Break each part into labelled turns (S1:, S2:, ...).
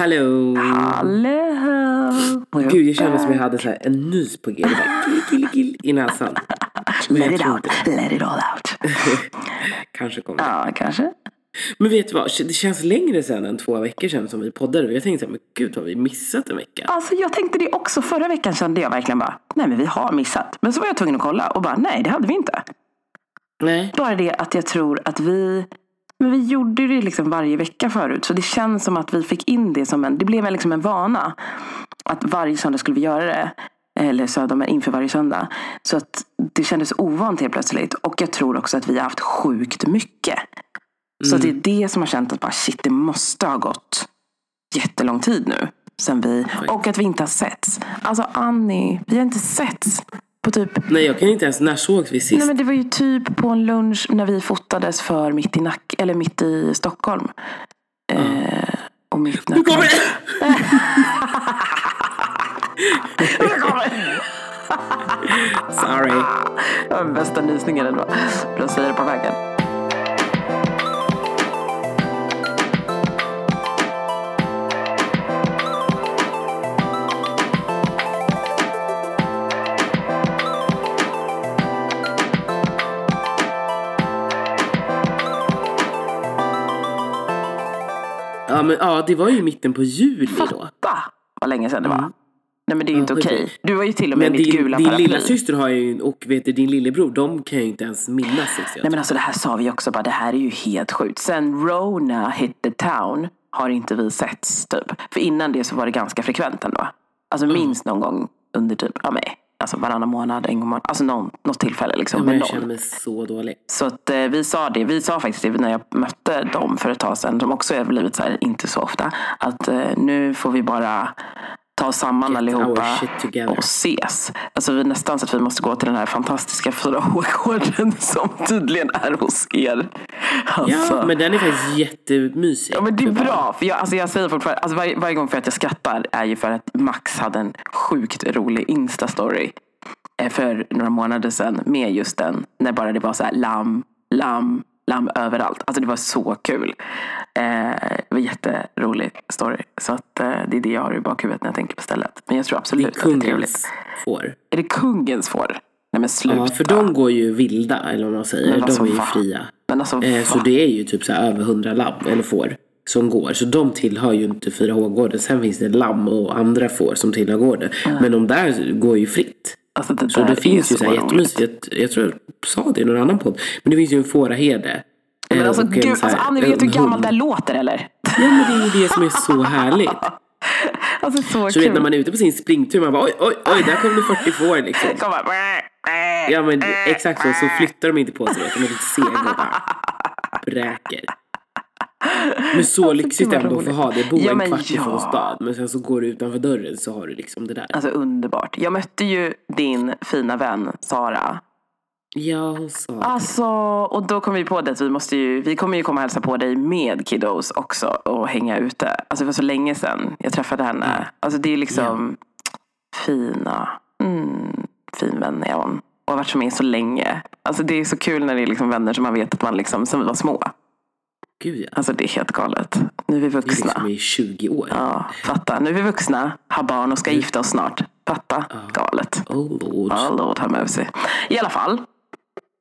S1: Hallå!
S2: Hallå!
S1: Gud, jag kände som jag hade så här en nys på G. Kill, kill, kill i näsan. Men
S2: Let it out,
S1: inte-
S2: let it all out.
S1: Kanske kommer.
S2: Ja, kanske.
S1: Men vet du vad? Det känns längre sedan än två veckor sedan som vi poddade. Jag tänkte så här, men gud har vi missat en vecka?
S2: Alltså jag tänkte det också. Förra veckan kände jag verkligen bara, nej men vi har missat. Men så var jag tvungen att kolla och bara, nej det hade vi inte.
S1: Nej.
S2: Bara det att jag tror att vi men vi gjorde det liksom varje vecka förut. Så det känns som att vi fick in det som en, det blev liksom en vana. Att varje söndag skulle vi göra det. Eller söndag, men inför varje söndag. Så att det kändes ovant helt plötsligt. Och jag tror också att vi har haft sjukt mycket. Så att det är det som har känt att bara shit, det måste ha gått jättelång tid nu. Sen vi, och att vi inte har setts. Alltså Annie, vi har inte setts på typ
S1: Nej, jag kan inte ens. När sågs vi sist?
S2: Nej men det var ju typ på en lunch när vi fotades för mitt i Nack, eller mitt i Stockholm. Eh, och mitt
S1: Nu kommer det! Sorry.
S2: Det var bästa nysningen ändå. Att säga det på vägen.
S1: Men ja, det var ju i mitten på juli då.
S2: Va? Vad länge sedan det var. Nej men det är ju inte okej.
S1: precis.
S2: Du var ju till och med
S1: Men
S2: mitt
S1: din,
S2: gula
S1: din
S2: paraply.
S1: lilla syster har ju, och vet du, din lillebror, de kan ju inte ens minnas jag
S2: Nej men alltså det här sa vi också bara, det här är ju helt sjukt. Sen Rona hit the town har inte vi setts typ. För innan det så var det ganska frekvent ändå. Alltså minst någon gång under typ, ja men, alltså varannan månad, en gång i månaden. Alltså någon, något tillfälle liksom.
S1: Men jag känner mig så dålig.
S2: Så att eh, vi sa det, vi sa faktiskt det när jag mötte dem för ett tag sedan, som också har blivit så här, inte så ofta, att eh, nu får vi bara ta oss samman
S1: Get
S2: allihopa och ses. Alltså vi nästan så att vi måste gå till den här fantastiska 4H-gården som tydligen är hos er. Alltså.
S1: Ja, men den är faktiskt jättemysig.
S2: Ja men det är bra. För jag, alltså jag säger fortfarande, alltså varje, varje gång för att jag skrattar är ju för att Max hade en sjukt rolig Insta-story. eh, För några månader sedan med just den. När bara det var så här lamm, lamm, lamm överallt. Alltså det var så kul. Eh, det var jätterolig story. Så att eh, det är det jag har i bakhuvudet när jag tänker på stället. Men jag tror
S1: Det är
S2: absolut att det är trevligt.
S1: kungens får.
S2: Är det kungens får? Nej men sluta.
S1: Ja, för de går ju vilda, eller vad man säger.
S2: Men alltså,
S1: de är ju
S2: va?
S1: fria.
S2: Men alltså
S1: Eh, så det är ju typ så här över hundra lamm, eller får, som går. Så de tillhör ju inte 4H-gården. Sen finns det lamm och andra får som tillhör gården. Men de där går ju fritt.
S2: Alltså det
S1: Så det finns ju så
S2: roligt.
S1: jättemysigt. Jag, jag tror jag sa det i någon annan podd. Men det finns ju en fåraherde.
S2: Men
S1: eh,
S2: alltså gud,
S1: så här-
S2: alltså Annie vet du hur gammalt det här låter eller?
S1: Ja men det är ju det som är så härligt.
S2: Alltså så,
S1: Så
S2: kul.
S1: vet när man är ute på sin springtur, man bara oj, oj, oj, där kom det 40 får liksom.
S2: Bara,
S1: Ja men exakt så, så flyttar de inte på sig, de är lite sega och bara bräker. Men så lyxigt
S2: vad
S1: ändå att få ha det. Bo
S2: Ja,
S1: en kvart ifrån
S2: ja.
S1: stad, men sen så går du utanför dörren så har du liksom det där.
S2: Alltså underbart. Jag mötte ju din fina vän Sara.
S1: Ja, hon sa.
S2: Alltså, och då kom vi på det att vi måste ju, vi kommer ju komma och hälsa på dig med kiddos också och hänga ute. Alltså det var så länge sedan jag träffade henne. Alltså det är liksom fina, mm, fin vän är hon. Och har varit med så länge. Alltså det är så kul när det är liksom vänner som man vet att man liksom, som vi var små.
S1: Gud ja.
S2: Alltså det är helt galet. Nu är vi
S1: Det är
S2: vuxna.
S1: liksom i 20 år.
S2: Ja, fatta. Nu är vi vuxna, har barn och ska gifta oss snart. Fatta. Galet.
S1: Oh lord.
S2: Ja, Lord have mercy. I alla fall.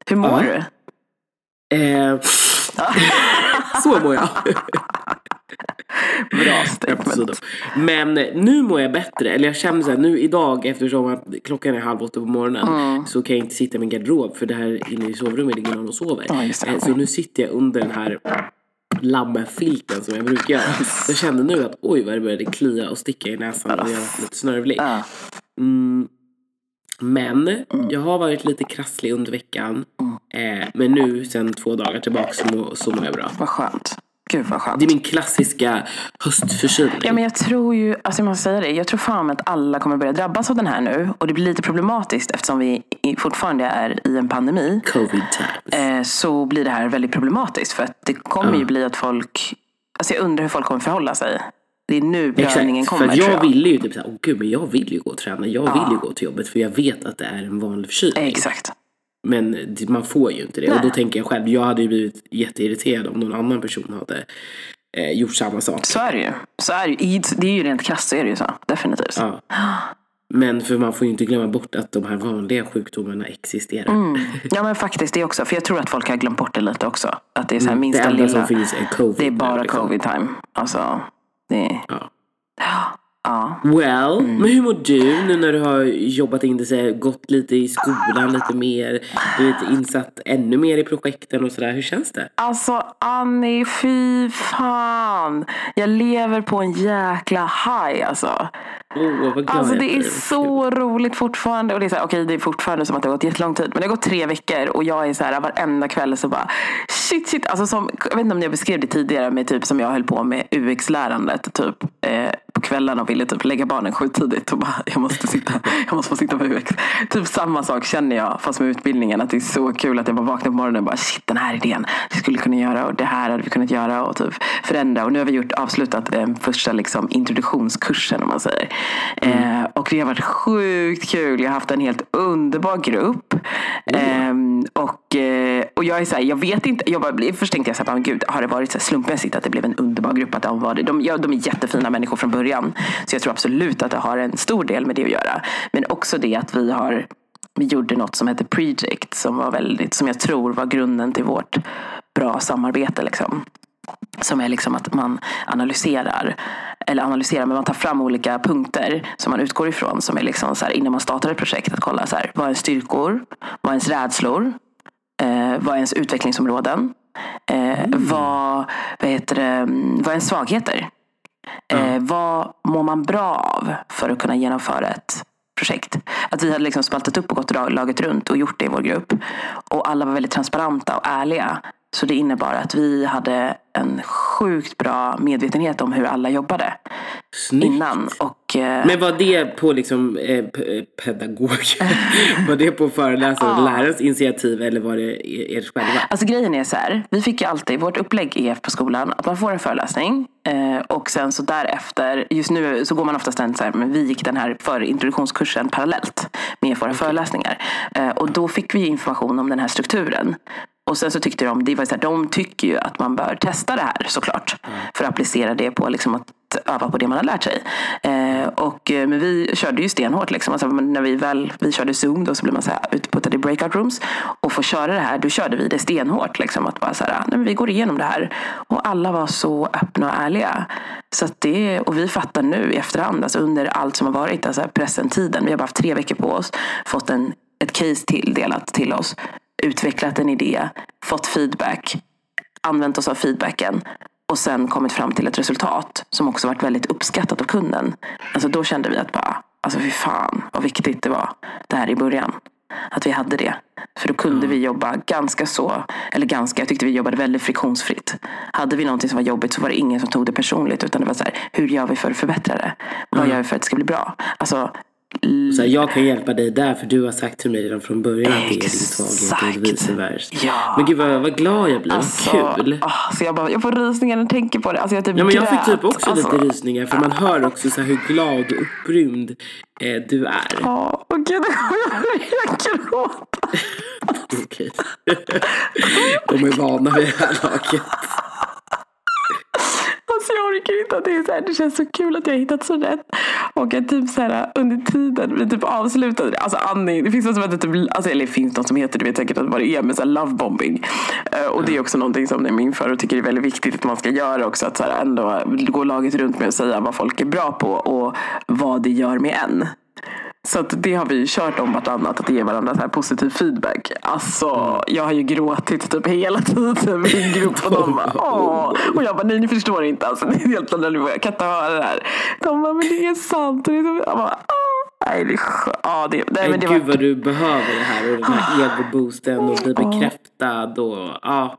S2: Hur mår
S1: Ja.
S2: du?
S1: Eh, så mår jag.
S2: Bra statement.
S1: Men nu mår jag bättre. Eller jag känner så här, nu idag eftersom att klockan är halv åtta på morgonen
S2: Mm.
S1: så kan jag inte sitta i min garderob för det här inne i sovrummet ligger någon och sover.
S2: Ja.
S1: Eh, Så nu sitter jag under den här lammefilten som jag brukar göra. Så jag känner nu att oj vad det började klia och sticka i näsan och jag var lite snörvlig. Mm. Men
S2: Mm.
S1: jag har varit lite krasslig under veckan. Eh, men nu sen två dagar tillbaka så, mår- så mår jag bra.
S2: Vad skönt. Gud vad skönt.
S1: Det är min klassiska höstförkylning.
S2: Ja men jag tror ju, alltså jag måste säga det, jag tror fan att alla kommer börja drabbas av den här nu. Och det blir lite problematiskt eftersom vi fortfarande är i en pandemi.
S1: Covid times.
S2: Eh, så blir det här väldigt problematiskt. För att det kommer ju bli att folk, alltså jag undrar hur folk kommer förhålla sig. Det är nu prövningen
S1: Exakt,
S2: kommer
S1: för jag,
S2: jag.
S1: ville ju typ såhär, åh gud men jag vill ju gå och träna, jag vill ju gå till jobbet för jag vet att det är en vanlig förkylning.
S2: Exakt.
S1: Men man får ju inte det. Och
S2: Nej.
S1: då tänker jag själv, jag hade ju blivit jätteirriterad om någon annan person hade eh, gjort samma sak.
S2: Så är det ju. Så är det, ju. det är ju rent krasst så är det ju så. Definitivt.
S1: Ja. Men för man får ju inte glömma bort att de här vanliga sjukdomarna existerar.
S2: Mm. Ja men faktiskt det också. För jag tror att folk har glömt bort det lite också. Att det är så här
S1: Mm,
S2: minsta
S1: det
S2: lilla.
S1: som finns är covid.
S2: det är bara
S1: liksom.
S2: covid time. Alltså, det
S1: Ja.
S2: Ja.
S1: Well,
S2: Mm.
S1: men hur mår du nu när du har jobbat in dig, gått lite i skolan lite mer, blivit insatt ännu mer i projekten och sådär. Hur känns det?
S2: Alltså Annie, fy fan. Jag lever på en jäkla high alltså.
S1: Åh, vad glad
S2: Alltså det är så roligt fortfarande. Och det är så här, okej det är fortfarande som att det har gått jättelång tid. Men det har gått tre veckor och jag är så här varenda kväll så bara shit shit. Alltså som, jag vet inte om jag beskrev det tidigare med typ som jag höll på med UX-lärandet typ eh, på kvällarna och ville typ lägga barnen skittidigt och bara jag måste sitta, jag måste få sitta med UX. Typ samma sak känner jag fast med utbildningen att det är så kul att jag bara vaknar på morgonen och bara shit den här idén vi skulle kunna göra och det här hade vi kunnat göra och typ förändra och nu har vi gjort avslutat den första liksom introduktionskursen om man säger. Eh, och det har varit sjukt kul. Jag har haft en helt underbar grupp. Och, eh, och jag är så här, jag vet inte. Jag bara, först tänkte jag så här, men gud, har det varit så slumpmässigt att det blev en underbar grupp? Att de, var det? De, ja, de är jättefina människor från början. Så jag tror absolut att det har en stor del med det att göra. Men också det att vi har vi gjorde något som hette Project som var väldigt, som jag tror var grunden till vårt bra samarbete. Liksom. Som är liksom att man analyserar, eller analyserar, men man tar fram olika punkter som man utgår ifrån. Som är liksom så här, innan man startar ett projekt, att kolla så här, vad är ens styrkor? Vad är ens rädslor? Eh, vad är ens utvecklingsområden? Eh, vad, vad, heter det, mm, vad är ens svagheter? Eh, vad mår man bra av för att kunna genomföra ett projekt? Att vi hade liksom spaltat upp och gått laget runt och gjort det i vår grupp. Och alla var väldigt transparenta och ärliga. Så det innebar att vi hade en sjukt bra medvetenhet om hur alla jobbade
S1: Snyggt.
S2: innan. Och, eh,
S1: Men var det på liksom eh, pedagog? var det på föreläsaren och lärarens initiativ eller var det er ert själva?
S2: Alltså grejen är så här, vi fick ju alltid, vårt upplägg är på skolan att man får en föreläsning eh, och sen så därefter, just nu så går man oftast den så här, men vi gick den här för introduktionskursen parallellt med våra föreläsningar. Eh, och då fick vi information om den här strukturen. Och sen så tyckte de, det var så här, de tycker ju att man bör testa det här såklart. För att applicera det på liksom att öva på det man har lärt sig. Eh, och, eh, men vi körde ju stenhårt. Liksom. Alltså, när vi väl vi körde Zoom då så blev man så här utputtad i breakout rooms. Och få köra det här, då körde vi det stenhårt. Liksom, att bara så här, nej, men vi går igenom det här. Och alla var så öppna och ärliga. Så det, och vi fattar nu i efterhand, alltså under allt som har varit, alltså presentiden. Vi har bara haft tre veckor på oss. Fått en, ett case tilldelat till oss. Utvecklat en idé. Fått feedback. Använt oss av feedbacken och sen kommit fram till ett resultat som också varit väldigt uppskattat av kunden. Alltså då kände vi att bara, alltså fy fan vad viktigt det var där i början. Att vi hade det. För då kunde vi jobba ganska så, eller ganska, jag tyckte vi jobbade väldigt friktionsfritt. Hade vi någonting som var jobbigt så var det ingen som tog det personligt. Utan det var så här, hur gör vi för att förbättra det? Vad gör vi för att det ska bli bra? Alltså,
S1: Så här, jag kan hjälpa dig där för du har sagt till mig redan från början att det är din svaghet och vice versa.
S2: Ja.
S1: Men gud vad, vad glad jag blir,
S2: alltså,
S1: vad kul.
S2: ah, så jag, bara, jag får rysningar när jag tänker på det. Alltså jag typ
S1: Ja, men jag fick typ också
S2: alltså,
S1: lite rysningar för man hör också så hur glad och upprymd eh, du är.
S2: Ja, och gud, jag gråta.
S1: Okej. De är vana vid det här laget.
S2: Alltså jag orkar inte att det är så här. Det känns så kul att jag har hittat så rätt. Och att typ så här under tiden vi typ avslutade det. Alltså Annie, det finns något som heter typ, alltså, eller det finns något som heter, du vet säkert vad det är, med så här lovebombing. Eh, och det är också någonting som min för och tycker är väldigt viktigt att man ska göra också. Att så här ändå gå laget runt med att säga vad folk är bra på och vad det gör med en. Så det har vi ju kört om vartannat, att ge varandra så här positiv feedback. Alltså, jag har ju gråtit typ hela tiden i en grupp och de bara åh. Och jag bara nej ni förstår inte alltså. Det är helt annorlunda. Jag kan inte höra det här. De bara men det är sant. Och jag bara åh. Nej, det är ja, det, nej,
S1: Men
S2: men det
S1: gud
S2: var,
S1: vad du behöver det här och den här egoboosten och bli bekräftad och ja,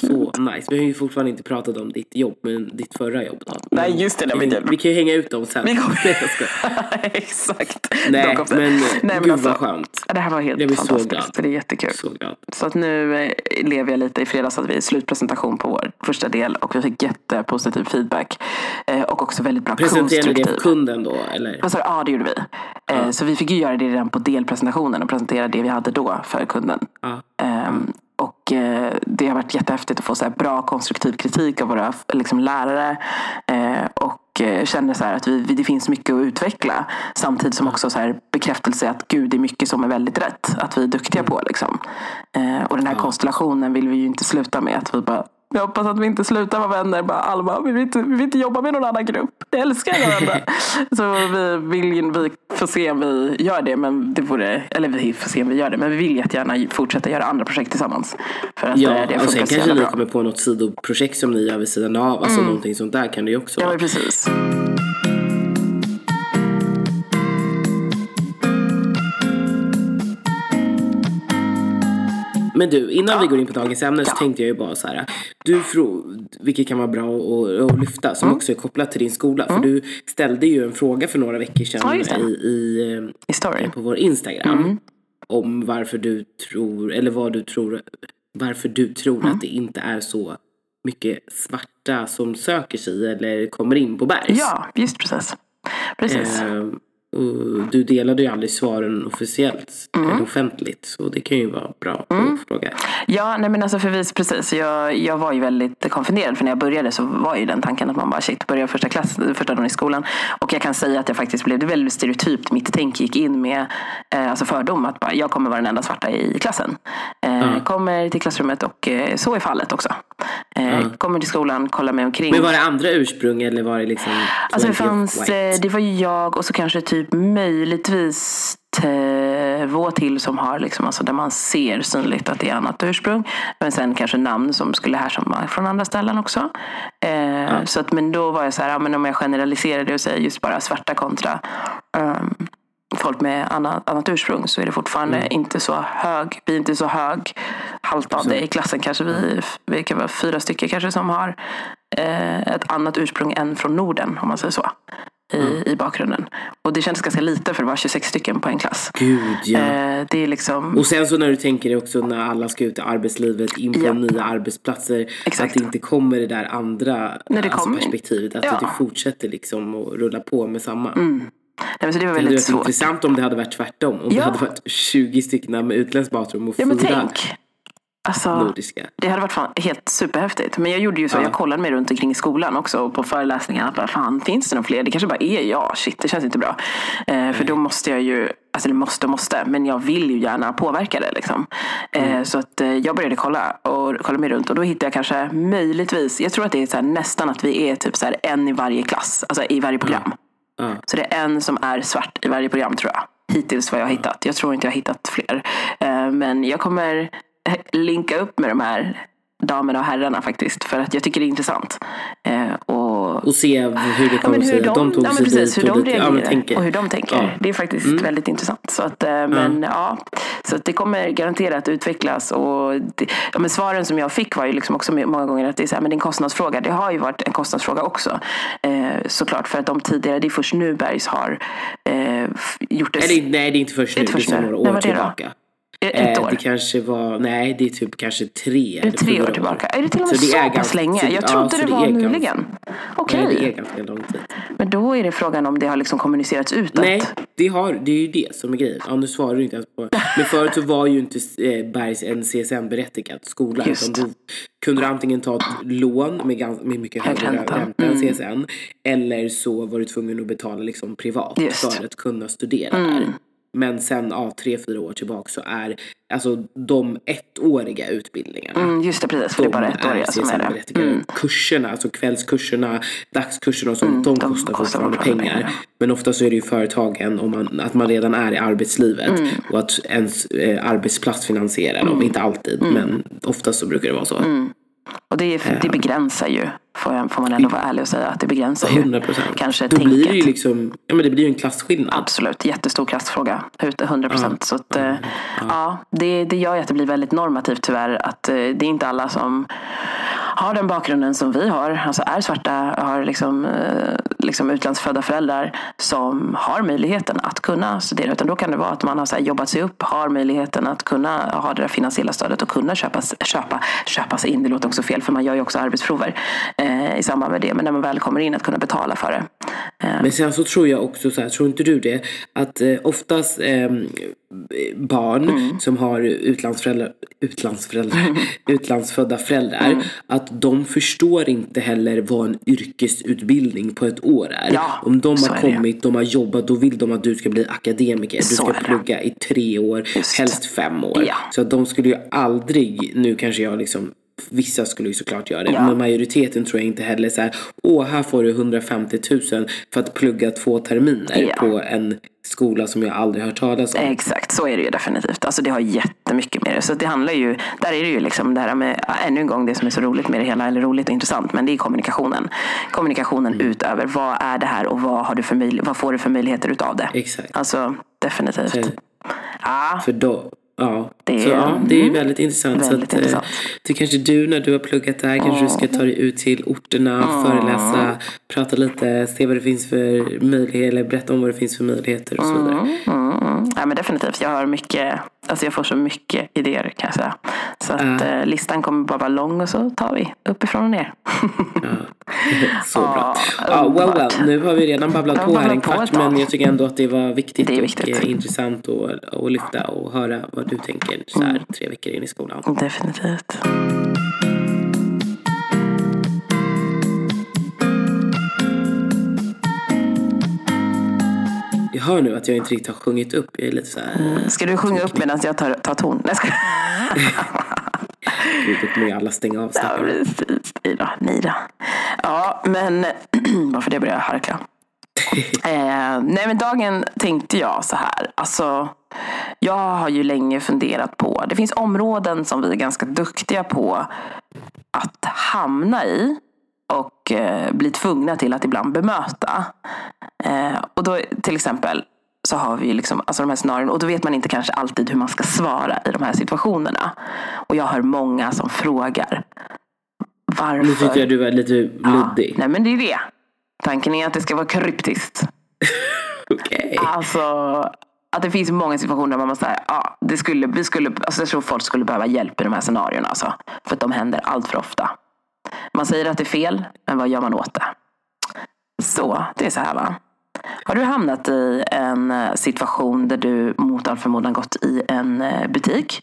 S1: Så nice. Vi har ju fortfarande inte pratat om ditt jobb, men ditt förra jobb då.
S2: Nej just det, men
S1: Vi, vi kan ju hänga ut dem sen.
S2: Vi kommer-
S1: Nej, jag skojar.
S2: Exakt.
S1: Nej, men,
S2: Nej,
S1: gud
S2: alltså,
S1: vad skönt.
S2: Det här var helt
S1: Jag så
S2: fantastiskt.
S1: glad.
S2: det är jättekul.
S1: Så glad.
S2: Så att nu eh, lever jag lite. I fredags hade vi slutpresentation på vår första del och vi fick jättepositiv feedback. Eh, och också väldigt bra
S1: Presenterade ni det
S2: konstruktiv.
S1: för kunden då, eller?
S2: Du? Ja, det gjorde vi. Eh, Så vi fick ju göra det redan på delpresentationen och presentera det vi hade då för kunden.
S1: Ja.
S2: Ehm, och eh, det har varit jättehäftigt att få så här bra konstruktiv kritik av våra liksom, lärare. Eh, och eh, känner så att vi, det finns mycket att utveckla. Samtidigt som också så här bekräftelse att gud, det är mycket som är väldigt rätt. Att vi är duktiga på. Liksom. Eh, och den här konstellationen vill vi ju inte sluta med. Att vi bara jag hoppas att vi inte slutar vara vänner. Bara, Alma, vi vill, inte, vi vill inte jobba med någon annan grupp. Jag älskar varandra. så vi, vill, vi får se om vi gör det. Men det vore, eller vi får se om vi gör det. Men vi vill jättegärna fortsätta göra andra projekt tillsammans.
S1: För att ja, det och sen kanske ni kommer på något sidoprojekt som ni gör vid sidan av. Alltså mm. någonting sånt där kan det ju också.
S2: Ja, precis.
S1: Men du, innan ja. vi går in på dagens ämne så tänkte jag ju bara så här. Du, vilket kan vara bra att, lyfta, som mm. också är kopplat till din skola. Mm. För du ställde ju en fråga för några veckor sedan ja, i, i, I story. på vår Instagram. Mm. Om varför du tror, eller vad du tror, varför du tror mm. att det inte är så mycket svarta som söker sig eller kommer in på Bergs.
S2: Ja, just precis. Precis. Eh,
S1: du delade ju aldrig svaren officiellt mm. eller offentligt. Så det kan ju vara bra mm. att fråga.
S2: Ja, nej men alltså för vis, precis. Jag, jag var ju väldigt konfunderad. För när jag började så var ju den tanken att man bara shit, börjar första, klass, första dagen i skolan. Och jag kan säga att jag faktiskt blev det väldigt stereotypt. Mitt tänk gick in med eh, alltså fördom att bara, jag kommer vara den enda svarta i klassen. Eh, mm. Kommer till klassrummet och eh, så är fallet också. Eh, kommer till skolan, kollar mig omkring.
S1: Men var det andra ursprung eller var det liksom?
S2: Alltså det fanns, eh, det var ju jag och så kanske typ möjligtvis två till som har liksom, alltså där man ser synligt att det är annat ursprung. Men sen kanske namn som skulle härstamma från andra ställen också. Eh, ja. så att, men då var jag så här, ja, men om jag generaliserar det och säger just bara svarta kontra um, folk med annat, annat ursprung så är det fortfarande mm. inte så hög, vi är inte så hög halt av det i klassen. Kanske vi, vi kan vara fyra stycken kanske som har eh, ett annat ursprung än från Norden om man säger så i, mm. i bakgrunden. Och det kändes ganska lite för att vara 26 stycken på en klass.
S1: Gud ja.
S2: Eh, det är liksom...
S1: Och sen så när du tänker det också när alla ska ut i arbetslivet, in på ja. nya arbetsplatser. Exakt. Att det inte kommer det där andra när det alltså, perspektivet. Att ja. det fortsätter liksom att rulla på med samma.
S2: Mm. Nej, men det var väldigt det
S1: varit intressant om det hade varit tvärtom. Om ja. det hade varit 20 stycken med utländsk bakgrund och
S2: ja, fyra Alltså, nordiska. Det hade varit fan helt superhäftigt. Men jag gjorde ju så, ja. jag kollade mig runt omkring i skolan också och på föreläsningarna. Bara, fan, finns det några fler? Det kanske bara är jag. Shit, det känns inte bra. Eh, för då måste jag ju, alltså det måste måste, men jag vill ju gärna påverka det. Liksom. Eh, mm. så att eh, jag började kolla och kolla mig runt och då hittade jag kanske möjligtvis, jag tror att det är så här, nästan att vi är typ så här, en i varje klass, alltså i varje program. Mm. Mm. Så det är en som är svart i varje program tror jag hittills vad jag har hittat. Jag tror inte jag har hittat fler. Eh, men jag kommer linka upp med de här damerna och herrarna faktiskt. För att jag tycker det är intressant. Eh, och,
S1: och se hur det kommer ja, sig att de tog
S2: ja, sig precis, dit. Hur de reagerar ja, och hur de tänker. Ja. Det är faktiskt mm. väldigt intressant. Så, att, eh, men, ja. så att det kommer garanterat utvecklas. Och det, ja, men svaren som jag fick var ju liksom också många gånger att det är, så här, men det är en kostnadsfråga. Det har ju varit en kostnadsfråga också. Eh, såklart för att de tidigare, det är först nu Bergs har eh, gjort det.
S1: Nej, nej, det är inte först nu. Det är några år tillbaka. Ett år? Det kanske var, nej det är typ kanske tre.
S2: Det är tre år tillbaka. Är det till och med så, så pass länge? Jag trodde ja, det var nyligen. Okej.
S1: Okay. det är ganska lång tid.
S2: Men då är det frågan om det har liksom kommunicerats utåt.
S1: Nej, det, har, det är ju det som är grejen. Ja, nu svarar du inte ens på Men förut så var ju inte eh, Bergs en CSN-berättigad skola. Just. Utan du kunde du antingen ta ett lån med, gans, med mycket högre ränta än mm. CSN. Eller så var du tvungen att betala liksom privat Just. för att kunna studera mm. där. Men sen ja, tre, fyra år tillbaka så är alltså de ettåriga utbildningarna.
S2: Mm, just det, precis. För det är bara ettåriga som är det.
S1: Mm. Kurserna, alltså kvällskurserna, dagskurserna och sånt, mm, de, de kostar fortfarande pengar. pengar. Men ofta så är det ju företagen, om man, att man redan är i arbetslivet mm. och att ens eh, arbetsplats finansierar dem. Mm. Inte alltid, mm. men oftast så brukar det vara så.
S2: Och det, det begränsar ju, får, får man ändå vara ärlig och säga, att det begränsar ju
S1: 100%. kanske Då tänket. blir det ju liksom, ja men det blir ju en klasskillnad.
S2: Absolut, jättestor klassfråga. 100 procent. Ja. Så att, ja, ja. det, det gör ju att det blir väldigt normativt tyvärr. Att eh, det är inte alla som har den bakgrunden som vi har, alltså är svarta, har liksom, eh, liksom utlandsfödda föräldrar som har möjligheten att kunna studera. Utan då kan det vara att man har så jobbat sig upp, har möjligheten att kunna ha det där finansiella stödet och kunna köpa, köpa, köpa sig in. Det låter också fel för man gör ju också arbetsprover eh, i samband med det. Men när man väl kommer in att kunna betala för det.
S1: Men sen så tror jag också så här, tror inte du det? Att eh, oftast eh, barn
S2: Mm.
S1: som har utlandsföräldrar, utlandsföräldrar,
S2: Mm.
S1: utlandsfödda föräldrar, att de förstår inte heller vad en yrkesutbildning på ett år är.
S2: Ja,
S1: Om de har kommit, de har jobbat, då vill de att du ska bli akademiker. Du
S2: Så
S1: ska plugga i tre år,
S2: Just.
S1: helst fem år.
S2: Ja.
S1: Så att de skulle ju aldrig, nu kanske jag liksom Vissa skulle ju såklart göra det,
S2: Ja.
S1: men majoriteten tror jag inte heller så här. Åh, här får du 150 000 för att plugga två terminer
S2: Ja.
S1: på en skola som jag aldrig hört talas om.
S2: Exakt, så är det ju definitivt. Alltså det har jättemycket med det. Så det handlar ju, där är det ju liksom det här med, ännu en gång det som är så roligt med det hela, eller roligt och intressant, men det är kommunikationen. Kommunikationen
S1: Mm.
S2: utöver, vad är det här och vad, har du för möj- vad får du för möjligheter utav det?
S1: Exakt.
S2: Alltså definitivt.
S1: För-
S2: Ja,
S1: För då, ja.
S2: Det
S1: så, ja, det är väldigt intressant.
S2: Väldigt
S1: så att,
S2: intressant.
S1: Eh, det kanske du när du har pluggat där, kanske du ska ta dig ut till orterna, föreläsa, prata lite, se vad det finns för möjligheter, eller berätta om vad det finns för möjligheter och så vidare.
S2: mm, mm. ja men definitivt. Jag har mycket, alltså jag får så mycket idéer kan jag säga. Så att eh, listan kommer bara vara lång och så tar vi uppifrån och ner.
S1: Så bra.
S2: Ja,
S1: Ja, well, well. Nu har vi redan babblat på här en kvart men jag tycker ändå att det var viktigt,
S2: Det är viktigt.
S1: och eh, intressant att, att lyfta och höra vad du tänker så
S2: Mm.
S1: här tre veckor in i skolan.
S2: Definitivt.
S1: Jag hör nu att jag inte riktigt har sjungit upp. Jag är lite så här,
S2: Ska du sjunga upp medan jag tar, tar ton? Nej, skojar.
S1: gud, då kommer ju alla stänga av
S2: Ja, precis. Nej då. Nej då. Ja, men varför det börjar jag harkla. eh, nej, men dagen tänkte jag så här. Alltså, jag har ju länge funderat på. Det finns områden som vi är ganska duktiga på att hamna i och eh, bli tvungna till att ibland bemöta. Eh, och då till exempel så har vi liksom, alltså de här scenarierna och då vet man inte kanske alltid hur man ska svara i de här situationerna. Och jag hör många som frågar varför.
S1: Nu tyckte jag du var lite luddig.
S2: Nej men det är det. Tanken är att det ska vara kryptiskt.
S1: Okej.
S2: Alltså att det finns många situationer där man måste säga, ja, det skulle, vi skulle, alltså jag tror folk skulle behöva hjälp i de här scenarierna. Alltså, för att de händer allt för ofta. Man säger att det är fel, men vad gör man åt det? Så, det är så här va. Har du hamnat i en eh, situation där du mot all förmodan gått i en eh, butik?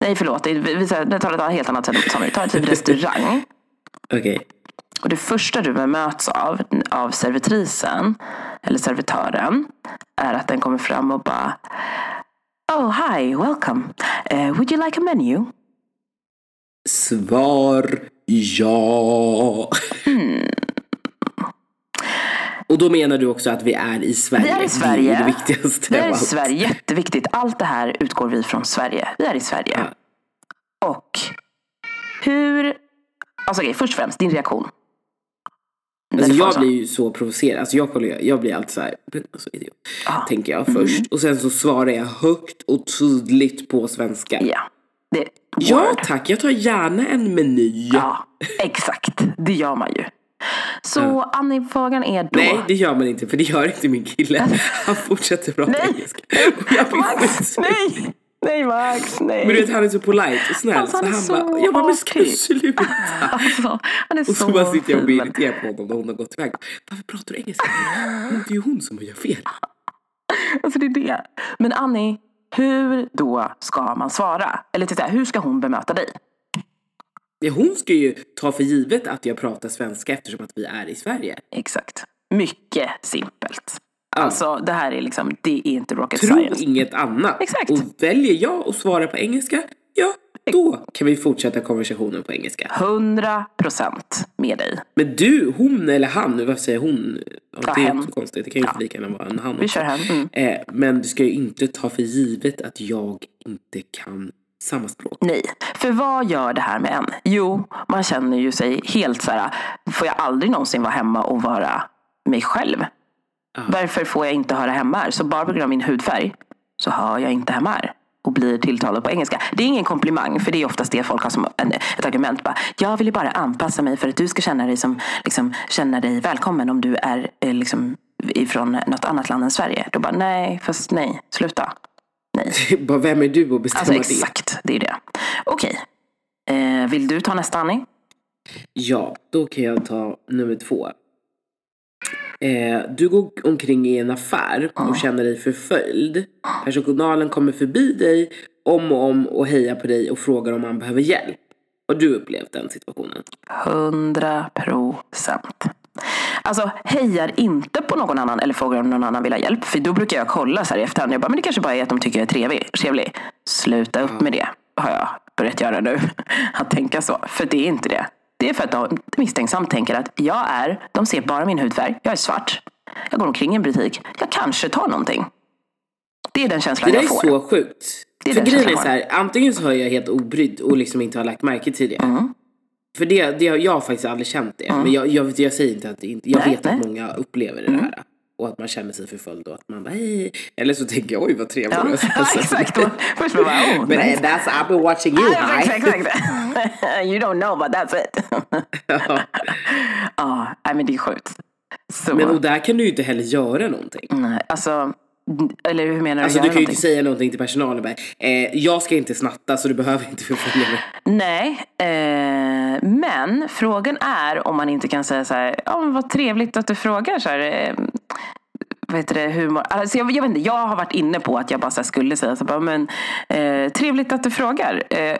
S2: Nej, förlåt. Vi tar ett helt annat sätt. Vi tar typ restaurang.
S1: Okej.
S2: Och det första du möts av, av servitrisen, eller servitören, är att den kommer fram och bara Oh, hi, welcome. Uh, would you like a menu?
S1: Svar ja.
S2: Hmm.
S1: Och då menar du också att vi är i Sverige?
S2: Vi är i Sverige.
S1: Det är det viktigaste
S2: Vi är i. Sverige, jätteviktigt. Allt det här utgår vi från Sverige. Vi är i Sverige. Och hur... Alltså okej, först och främst, din reaktion.
S1: Alltså jag blir ju så provocerad. Alltså jag, kollar, jag blir alltid så här, "Men alltså, idiot.
S2: Ja.
S1: Tänker jag
S2: Mm.
S1: först. Och sen så svarar jag högt och tydligt på svenska.
S2: Ja. Det,
S1: Ja tack, jag tar gärna en meny.
S2: Ja, exakt. Det gör man ju. Så Annie, frågan är då...
S1: Nej, det gör man inte för det gör inte min kille. Han fortsätter prata
S2: Nej.
S1: engelska.
S2: Max, nej! Nej Max, nej.
S1: Men du vet han är så polite och snäll.
S2: Alltså,
S1: så
S2: han är
S1: han
S2: så
S1: bara, jag bara, men ska du sluta?
S2: Alltså, han är
S1: Och så,
S2: så
S1: bara sitter jag och blir irriterad på honom när hon har gått iväg. Varför pratar du engelska? Det är ju hon som gör fel.
S2: Alltså det är det. Men Annie, hur då ska man svara? Eller så här, hur ska hon bemöta dig?
S1: Ja, Hon ska ju ta för givet att jag pratar svenska eftersom att vi är i Sverige.
S2: Exakt. Mycket simpelt. Alltså det här är liksom, det är inte rocket
S1: Tro
S2: science.
S1: inget annat.
S2: Exakt.
S1: Och väljer jag att svara på engelska, ja, då kan vi fortsätta konversationen på engelska.
S2: Hundra procent med dig.
S1: Men du, hon eller han, varför säger hon?
S2: Ja,
S1: det är
S2: hen.
S1: också konstigt, det kan ju
S2: Ja.
S1: lika gärna vara en han
S2: Vi
S1: också.
S2: kör hem. Mm.
S1: Eh, men du ska ju inte ta för givet att jag inte kan samma språk.
S2: Nej, för vad gör det här med en? Jo, man känner ju sig helt så här, får jag aldrig någonsin vara hemma och vara mig själv? Varför får jag inte höra hemma här? Så bara på grund av min hudfärg så hör jag inte hemma här och blir tilltalad på engelska. Det är ingen komplimang, för det är oftast det folk har som en, ett argument. Bara, jag vill ju bara anpassa mig för att du ska känna dig, som, liksom, känna dig välkommen om du är eh, liksom, ifrån något annat land än Sverige. Då bara, nej, fast nej, sluta. Nej.
S1: Bara, vem är du att bestämma
S2: Alltså
S1: det?
S2: exakt, det är det. Okej. Eh, vill du ta nästa Annie?
S1: Ja, då kan jag ta nummer två. Eh, du går omkring i en affär och känner dig förföljd. Personalen kommer förbi dig om och om och hejar på dig och frågar om man behöver hjälp. Har du upplevt den situationen?
S2: Hundra procent. Alltså hejar inte på någon annan eller frågar om någon annan vill ha hjälp. För då brukar jag kolla så här i efterhand. Jag bara, men det kanske bara är att de tycker jag är trevlig. trevlig. Sluta upp med det. Har jag börjat göra nu. Att tänka så. För det är inte det. Det är för att de misstänksamt tänker att jag är, de ser bara min hudfärg. Jag är svart. Jag går omkring i en butik. Jag kanske tar någonting. Det är den känslan jag får.
S1: Det där är så sjukt. Det är för grejen är så här, antingen så har jag helt obrydd och liksom inte har lagt märke till det. Mm. För det, det, jag har faktiskt aldrig känt det. Mm. Men jag, jag, jag, säger inte att inte, jag nej, vet nej. att många upplever det mm. här. Och att man känner sig förföljd och att man bara hej. Eller så tänker jag oj vad trevlig
S2: ja, ja, exakt. Först bara oh,
S1: Men nice. that's I've been watching you.
S2: Ah, exakt, exakt. you don't know but that's it. ja, ah, men det är sjukt.
S1: Så. Men och där kan du ju inte heller göra någonting.
S2: Nej, alltså eller hur menar du?
S1: Alltså du kan ju inte säga någonting till personalen. Bara, eh, jag ska inte snatta så du behöver inte förfölja mig.
S2: Nej, eh, men frågan är om man inte kan säga så här, ja oh, vad trevligt att du frågar så här. Vad heter det, humor. Alltså jag, jag, vet inte, jag har varit inne på att jag bara skulle säga så bara, men eh, trevligt att du frågar. Eh,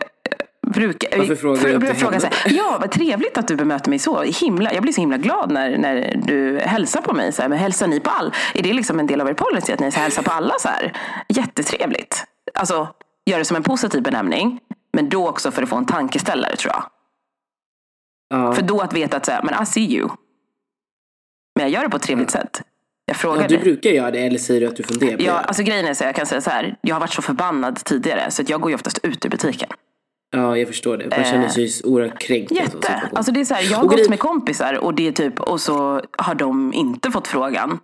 S1: brukar, Varför frågar du inte
S2: fråga så här, Ja, vad trevligt att du bemöter mig så. Himla, jag blir så himla glad när, när du hälsar på mig. Så här, men hälsar ni på all? Är det liksom en del av er policy att ni hälsar på alla så här? Jättetrevligt. Alltså, gör det som en positiv benämning. Men då också för att få en tankeställare tror jag. Ja. För då att veta att så här, men I see you. Men jag gör det på ett trevligt ja. sätt. Jag frågar
S1: ja, du brukar göra det eller säger du att du funderar på
S2: ja, det? Alltså grejen är så jag kan säga så här. Jag har varit så förbannad tidigare så jag går ju oftast ut ur butiken.
S1: Ja, jag förstår det. Man känner sig eh, oerhört kränkt.
S2: Jätte. Alltså det är så här, jag har och gått med kompisar och, det är typ, och så har de inte fått frågan.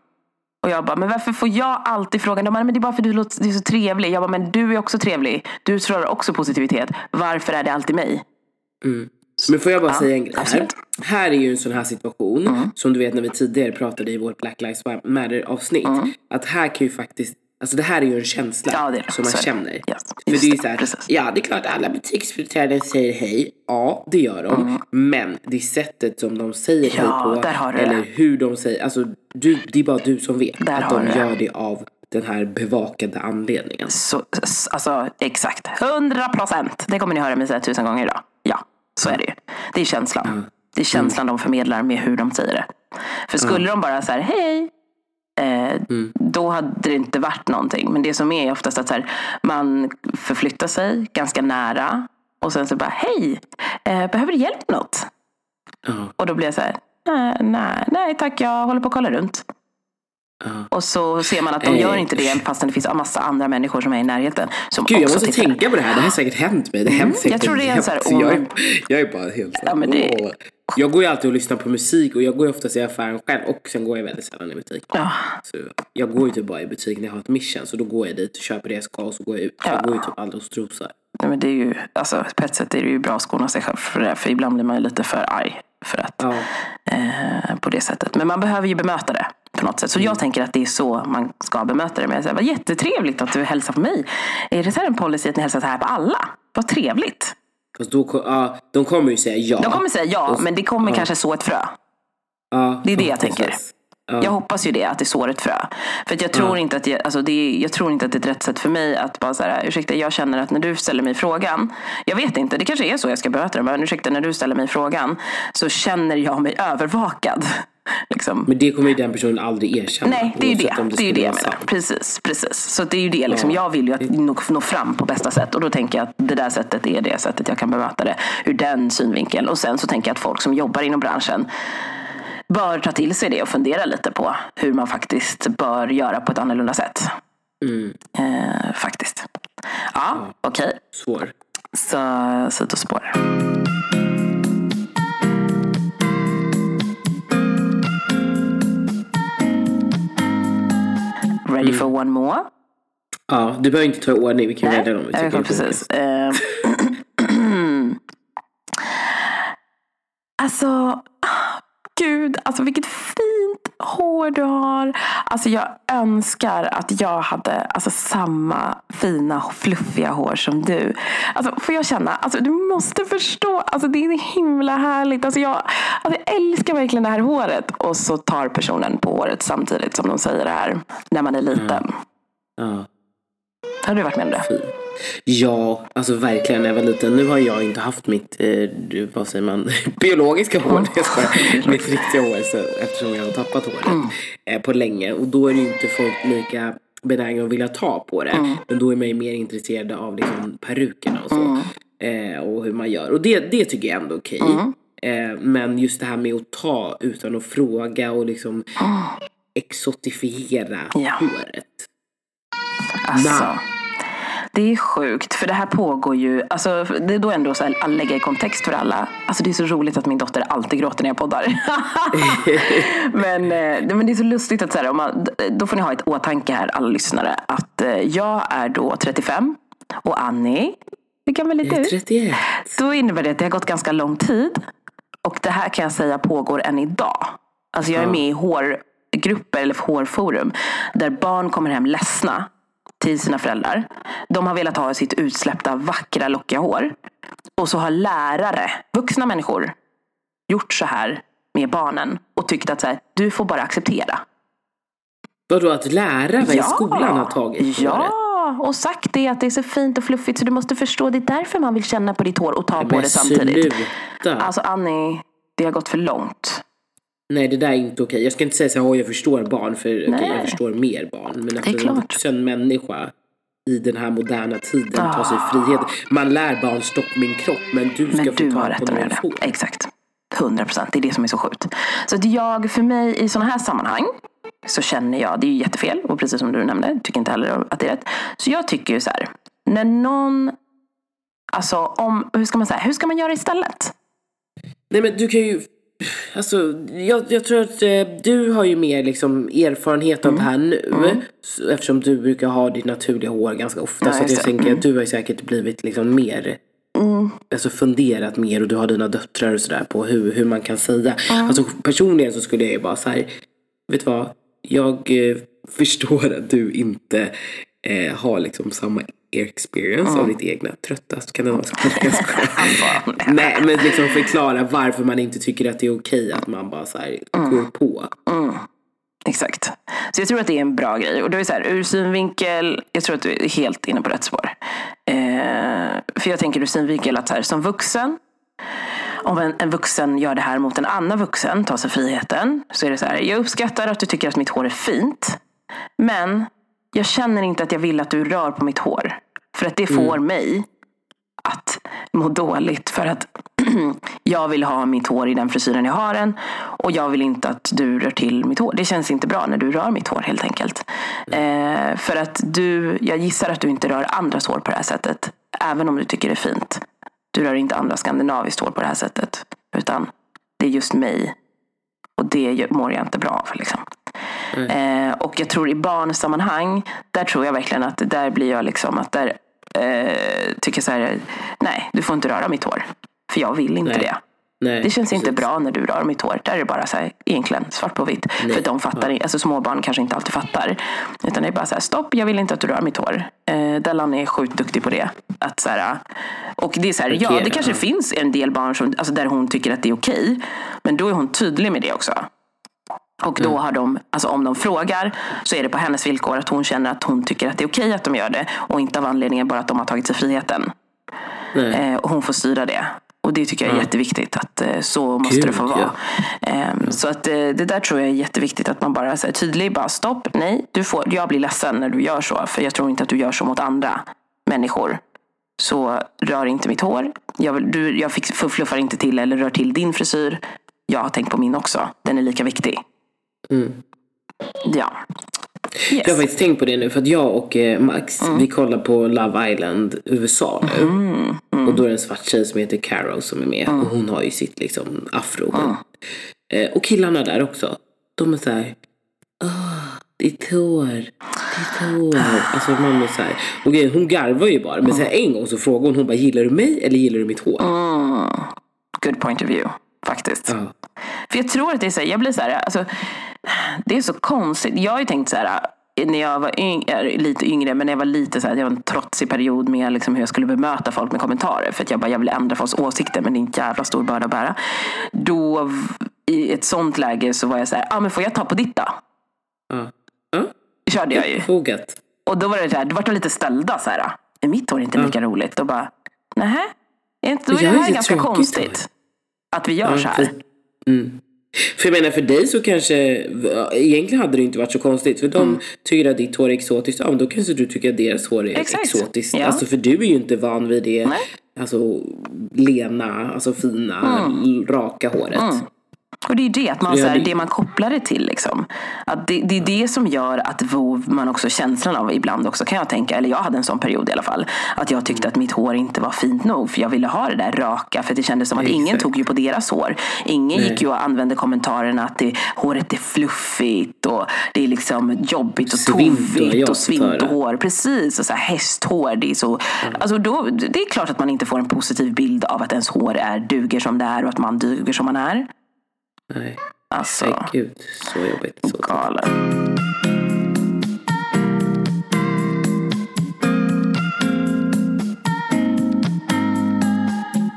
S2: Och jag bara, men varför får jag alltid frågan? De bara, men det är bara för att du är så trevlig. Jag bara, men du är också trevlig. Du tror också positivitet. Varför är det alltid mig?
S1: Mm. Men får jag bara ja, säga en grej här? Här är ju en sån här situation, mm. som du vet när vi tidigare pratade i vårt Black Lives Matter avsnitt. Mm. Att här kan ju faktiskt Alltså det här är ju en känsla ja, det som man känner. Yes. För det är ju såhär, ja det är klart alla butiksföreträdare säger hej. Ja, det gör de. Mm. Men det är sättet som de säger ja, hej på. eller det. hur de säger. Alltså du, det är bara du som vet där att de det. gör det av den här bevakade anledningen.
S2: Så, alltså exakt. Hundra procent. Det kommer ni höra mig säga tusen gånger idag. Ja, så är det ju. Det är känslan. Mm. Det är känslan mm. de förmedlar med hur de säger det. För skulle de bara säga hej, Eh, mm. Då hade det inte varit någonting. Men det som är oftast att så här, man förflyttar sig ganska nära och sen så bara, hej, eh, behöver du hjälp med något? Och då blir jag så här, nej, nej, tack, jag håller på att kolla runt. Uh. Och så ser man att de gör inte det fast det finns en massa andra människor som är i närheten. Som
S1: Gud, jag måste tänka på det här. Det har säkert hänt mig. Det mm.
S2: Jag tror det är en så här, jag,
S1: är, jag är bara helt ja, men det, jag går ju alltid och lyssnar på musik och jag går ju oftast i affären själv och sen går jag väldigt sällan i butik. Ja. Så jag går ju typ bara i butik när jag har ett mission så då går jag dit och köper det jag ska och så går jag ut. Ja. Jag går ju typ aldrig och strosar.
S2: Nej, men det är ju, alltså på ett sätt är det ju bra att skona sig själv för det. För ibland blir man ju lite för arg för att, ja. eh, på det sättet. Men man behöver ju bemöta det på något sätt. Så mm. jag tänker att det är så man ska bemöta det. Men jag säger, vad jättetrevligt att du hälsar på mig. Är det så här en policy att ni hälsar så här på alla? Vad trevligt.
S1: Fast då, ja, de kommer ju säga ja.
S2: De kommer säga ja, och, men det kommer ja. kanske så ett frö.
S1: Ja,
S2: det är det jag tänker. Ja. Jag hoppas ju det, att det sår ett frö. För jag, tror inte att jag, alltså det är, jag tror inte att det är ett rätt sätt för mig att bara så här, ursäkta, jag känner att när du ställer mig frågan, jag vet inte, det kanske är så jag ska bemöta det, men ursäkta, när du ställer mig frågan så känner jag mig övervakad. Liksom.
S1: Men det kommer ju den personen aldrig erkänna.
S2: Nej, det är ju det. Det, det, är ju det jag menar. Precis, precis. Så det är ju det. Liksom. Ja. Jag vill ju att nå, nå fram på bästa sätt. Och då tänker jag att det där sättet är det sättet jag kan bemöta det. Ur den synvinkeln. Och sen så tänker jag att folk som jobbar inom branschen bör ta till sig det och fundera lite på hur man faktiskt bör göra på ett annorlunda sätt. Mm. Eh, faktiskt. Ja, ja. okej. Okay.
S1: Svår.
S2: Så, sidospår. Ready mm. for one more?
S1: Ja, du behöver inte ta ordning. Vi kan välja dem.
S2: Nej, precis. Uh, alltså, gud, alltså vilket fint hår du har. Alltså jag önskar att jag hade alltså, samma fina fluffiga hår som du. Alltså får jag känna, alltså du måste förstå, alltså det är himla härligt. Alltså jag, alltså jag älskar verkligen det här håret. Och så tar personen på håret samtidigt som de säger det här när man är liten. Mm. Ja. Har du varit med om det?
S1: Ja, alltså verkligen när jag var liten. Nu har jag inte haft mitt, eh, vad säger man, biologiska hår. Mm. Jag mitt riktiga hår så, eftersom jag har tappat håret mm. eh, på länge. Och då är det ju inte folk lika benägna att vilja ta på det. Mm. Men då är man ju mer intresserad av liksom, perukerna och så. Mm. Eh, och hur man gör. Och det, det tycker jag ändå är okej. Mm. Eh, men just det här med att ta utan att fråga och liksom exotifiera ja. håret.
S2: Alltså. Nah. Det är sjukt, för det här pågår ju, alltså, det är då ändå så här, lägga i kontext för alla. Alltså det är så roligt att min dotter alltid gråter när jag poddar. men, eh, men det är så lustigt att så här, om man, då får ni ha ett åtanke här alla lyssnare. Att eh, jag är då 35 och Annie, hur gammal är du?
S1: 31.
S2: Då innebär det att det har gått ganska lång tid. Och det här kan jag säga pågår än idag. Alltså jag är med i hårgrupper eller hårforum där barn kommer hem ledsna till sina föräldrar. De har velat ha sitt utsläppta vackra lockiga hår. Och så har lärare, vuxna människor, gjort så här med barnen och tyckt att så här, du får bara acceptera.
S1: Vadå att lärare ja, i skolan har tagit
S2: Ja, håret? och sagt det att det är så fint och fluffigt så du måste förstå det är därför man vill känna på ditt hår och ta Men på det samtidigt. Sluta. Alltså Annie, det har gått för långt.
S1: Nej det där är inte okej. Jag ska inte säga så här, jag förstår barn, för okay, jag förstår mer barn. Men att en vuxen människa i den här moderna tiden ah. tar sig frihet. Man lär barn stopp min kropp, men du ska men få du ta rätt på någon
S2: fot. Exakt. 100 procent, det är det som är så sjukt. Så att jag, för mig i sådana här sammanhang, så känner jag, det är ju jättefel, och precis som du nämnde, tycker inte heller att det är rätt. Så jag tycker ju så här, när någon, alltså om, hur ska man säga, hur ska man göra istället?
S1: Nej men du kan ju Alltså, jag, jag tror att eh, du har ju mer liksom erfarenhet av mm. det här nu. Mm. Eftersom du brukar ha ditt naturliga hår ganska ofta. Ja, så jag tänker mm. att du har ju säkert blivit liksom mer Mm. Alltså funderat mer och du har dina döttrar och sådär på hur, hur man kan säga. Mm. Alltså personligen så skulle jag ju bara såhär, vet du vad? Jag eh, förstår att du inte eh, har liksom samma experience mm. av ditt egna tröttast. Kan det vara så? Nej men liksom förklara varför man inte tycker att det är okej att man bara så här mm. går på. Mm.
S2: Exakt. Så jag tror att det är en bra grej. Och det är så här, ur synvinkel, jag tror att du är helt inne på rätt spår. Eh, för jag tänker ur synvinkel att så här, som vuxen, om en, en, vuxen gör det här mot en annan vuxen, tar sig friheten, så är det så här, jag uppskattar att du tycker att mitt hår är fint. Men jag känner inte att jag vill att du rör på mitt hår. För att det får mm. mig att må dåligt. För att jag vill ha mitt hår i den frisyren jag har den. Och jag vill inte att du rör till mitt hår. Det känns inte bra när du rör mitt hår helt enkelt. Eh, för att du, jag gissar att du inte rör andras hår på det här sättet. Även om du tycker det är fint. Du rör inte andra skandinaviskt hår på det här sättet. Utan det är just mig. Och det mår jag inte bra av. Liksom. Mm. Eh, och jag tror i barnsammanhang, där tror jag verkligen att där blir jag liksom att där eh, tycker jag så här, nej du får inte röra mitt hår. För jag vill inte nej. det. Nej, det känns precis. inte bra när du rör mitt hår. Där är det bara så här, egentligen svart på vitt. Nej. För de fattar ja. alltså småbarn kanske inte alltid fattar. Utan det är bara så här, stopp, jag vill inte att du rör mitt hår. Eh, Dellan är sjukt duktig på det. Att så här, och det är så här, okay, ja det kanske ja. finns en del barn som, alltså där hon tycker att det är okej. Men då är hon tydlig med det också. Och då mm. har de, alltså om de frågar så är det på hennes villkor att hon känner att hon tycker att det är okej att de gör det. Och inte av anledningen bara att de har tagit sig friheten. Eh, och hon får styra det. Och det tycker jag är jätteviktigt. Att eh, så måste Gud, det få vara. Ja. Eh, så att eh, det där tror jag är jätteviktigt. Att man bara är tydlig. Bara stopp, nej. Du får, jag blir ledsen när du gör så. För jag tror inte att du gör så mot andra människor. Så rör inte mitt hår. Jag, du, jag fluffar inte till eller rör till din frisyr. Jag har tänkt på min också. Den är lika viktig. Mm. Ja.
S1: Yes. Jag har faktiskt tänkt på det nu för att jag och eh, Max mm. vi kollar på Love Island USA nu. Mm. Mm. Och då är det en svart tjej som heter Carol som är med. Mm. Och hon har ju sitt liksom afro. Mm. Eh, och killarna där också. De är såhär. Åh, ditt hår. Ditt hår. Alltså man är så här. Och hon garvar ju bara. Men så här, en gång så frågar hon, hon bara gillar du mig eller gillar du mitt hår?
S2: Good point of view faktiskt. För jag tror att det är så här, jag blir så här, alltså, det är så konstigt. Jag har ju tänkt så här, när jag var yngre, lite yngre, men när jag var lite så här, jag var en trotsig period med liksom hur jag skulle bemöta folk med kommentarer. För att jag bara, jag vill ändra folks åsikter, men det är en jävla stor börda att bära. Då, i ett sånt läge så var jag så här, ah, men får jag ta på ditt då?
S1: Ja. Ja.
S2: Körde jag ju.
S1: Fogat.
S2: Och då var det så här, då var de lite ställda så här. Är mitt hår inte lika roligt? Då bara, nähä? Är Då är det
S1: är
S2: här ganska konstigt. Att vi gör så här.
S1: Mm. För jag menar för dig så kanske, egentligen hade det inte varit så konstigt. För de tycker att ditt hår är exotiskt. Ja men då kanske du tycker att deras hår är
S2: Mm. Exakt.
S1: exotiskt.
S2: Ja.
S1: Alltså för du är ju inte van vid det.
S2: Nej.
S1: Alltså lena, alltså fina,
S2: Mm.
S1: raka håret.
S2: Och det är det, att man, så här,
S1: det-
S2: man kopplar det till. Liksom. Att det, det är det som gör att vov, man också känslan av ibland också kan jag tänka, eller jag hade en sån period i alla fall. Att jag tyckte att mitt hår inte var fint nog. För jag ville ha det där raka. För det kändes som att ingen
S1: Exakt.
S2: tog ju på deras hår. Ingen gick ju och använde kommentarerna att det, håret är fluffigt och det är liksom jobbigt och
S1: Svint
S2: tovigt och
S1: fått höra.
S2: svinthår. Precis, och så här hästhår. Det är, så, alltså då, det är klart att man inte får en positiv bild av att ens hår är, duger som det är och att man duger som man är.
S1: Nej,
S2: Alltså,
S1: nej gud. Så jobbigt. Så
S2: galen.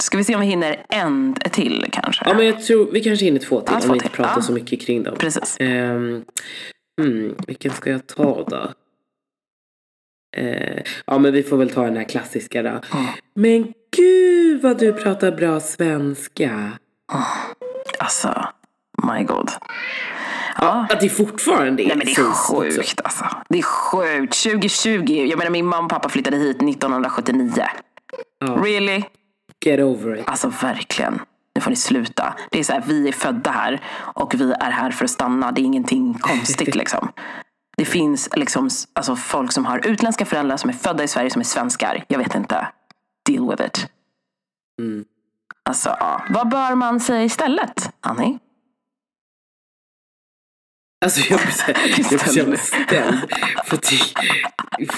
S2: Ska vi se om vi hinner en till kanske?
S1: Ja men jag tror, vi kanske hinner två till
S2: Ja,
S1: om
S2: två
S1: vi inte
S2: till.
S1: pratar
S2: Ja.
S1: så mycket kring dem.
S2: Precis.
S1: Um, hmm, vilken ska jag ta då? Eh, ja men vi får väl ta den här klassiska då. Men gud vad du pratar bra svenska.
S2: Alltså, my god. Ja.
S1: Att det fortfarande är
S2: Nej men det är sjukt alltså. Det är sjukt. 2020. Jag menar min mamma och pappa flyttade hit 1979.
S1: Ja.
S2: Really?
S1: Get over it.
S2: Alltså verkligen. Nu får ni sluta. Det är så här, vi är födda här och vi är här för att stanna. Det är ingenting konstigt liksom. Det finns liksom alltså, folk som har utländska föräldrar som är födda i Sverige som är svenskar. Jag vet inte. Deal with it.
S1: Mm.
S2: Alltså, ja. Vad bör man säga istället, Annie?
S1: Alltså jag blir så här- jag blir ställd. För att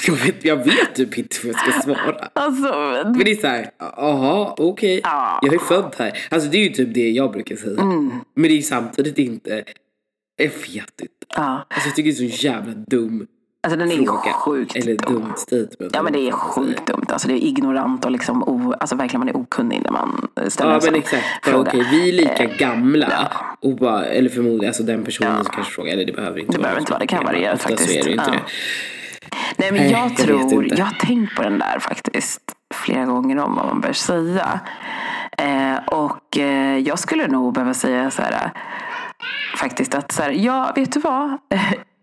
S1: jag, vet, jag vet typ inte vad jag ska svara.
S2: Alltså,
S1: Men det är såhär, jaha okej.
S2: Ja.
S1: Jag är född här. Alltså det är ju typ det jag brukar säga.
S2: Mm.
S1: Men det är ju samtidigt inte, jag vet inte.
S2: ja.
S1: Alltså jag tycker det är så jävla dum
S2: alltså den är
S1: fråga.
S2: sjukt
S1: Eller
S2: dum.
S1: dumt statement.
S2: Ja men det är sjukt dumt. Alltså det är ignorant och liksom o, alltså verkligen man är okunnig när man ställer
S1: Ja
S2: en sån
S1: men exakt.
S2: Fråga.
S1: Okej, vi är lika gamla.
S2: ja.
S1: Och bara, eller förmodligen, alltså den personen som kanske frågar. Eller det behöver inte
S2: Det
S1: vara.
S2: behöver inte vara, det kan variera
S1: Oftast så
S2: faktiskt.
S1: är det ju inte
S2: Ja.
S1: det.
S2: Nej men
S1: Nej,
S2: jag
S1: jag vet
S2: tror, jag har tänkt på den där faktiskt flera gånger om vad man bör säga. Eh, och eh, jag skulle nog behöva säga så här, faktiskt att så här, ja vet du vad?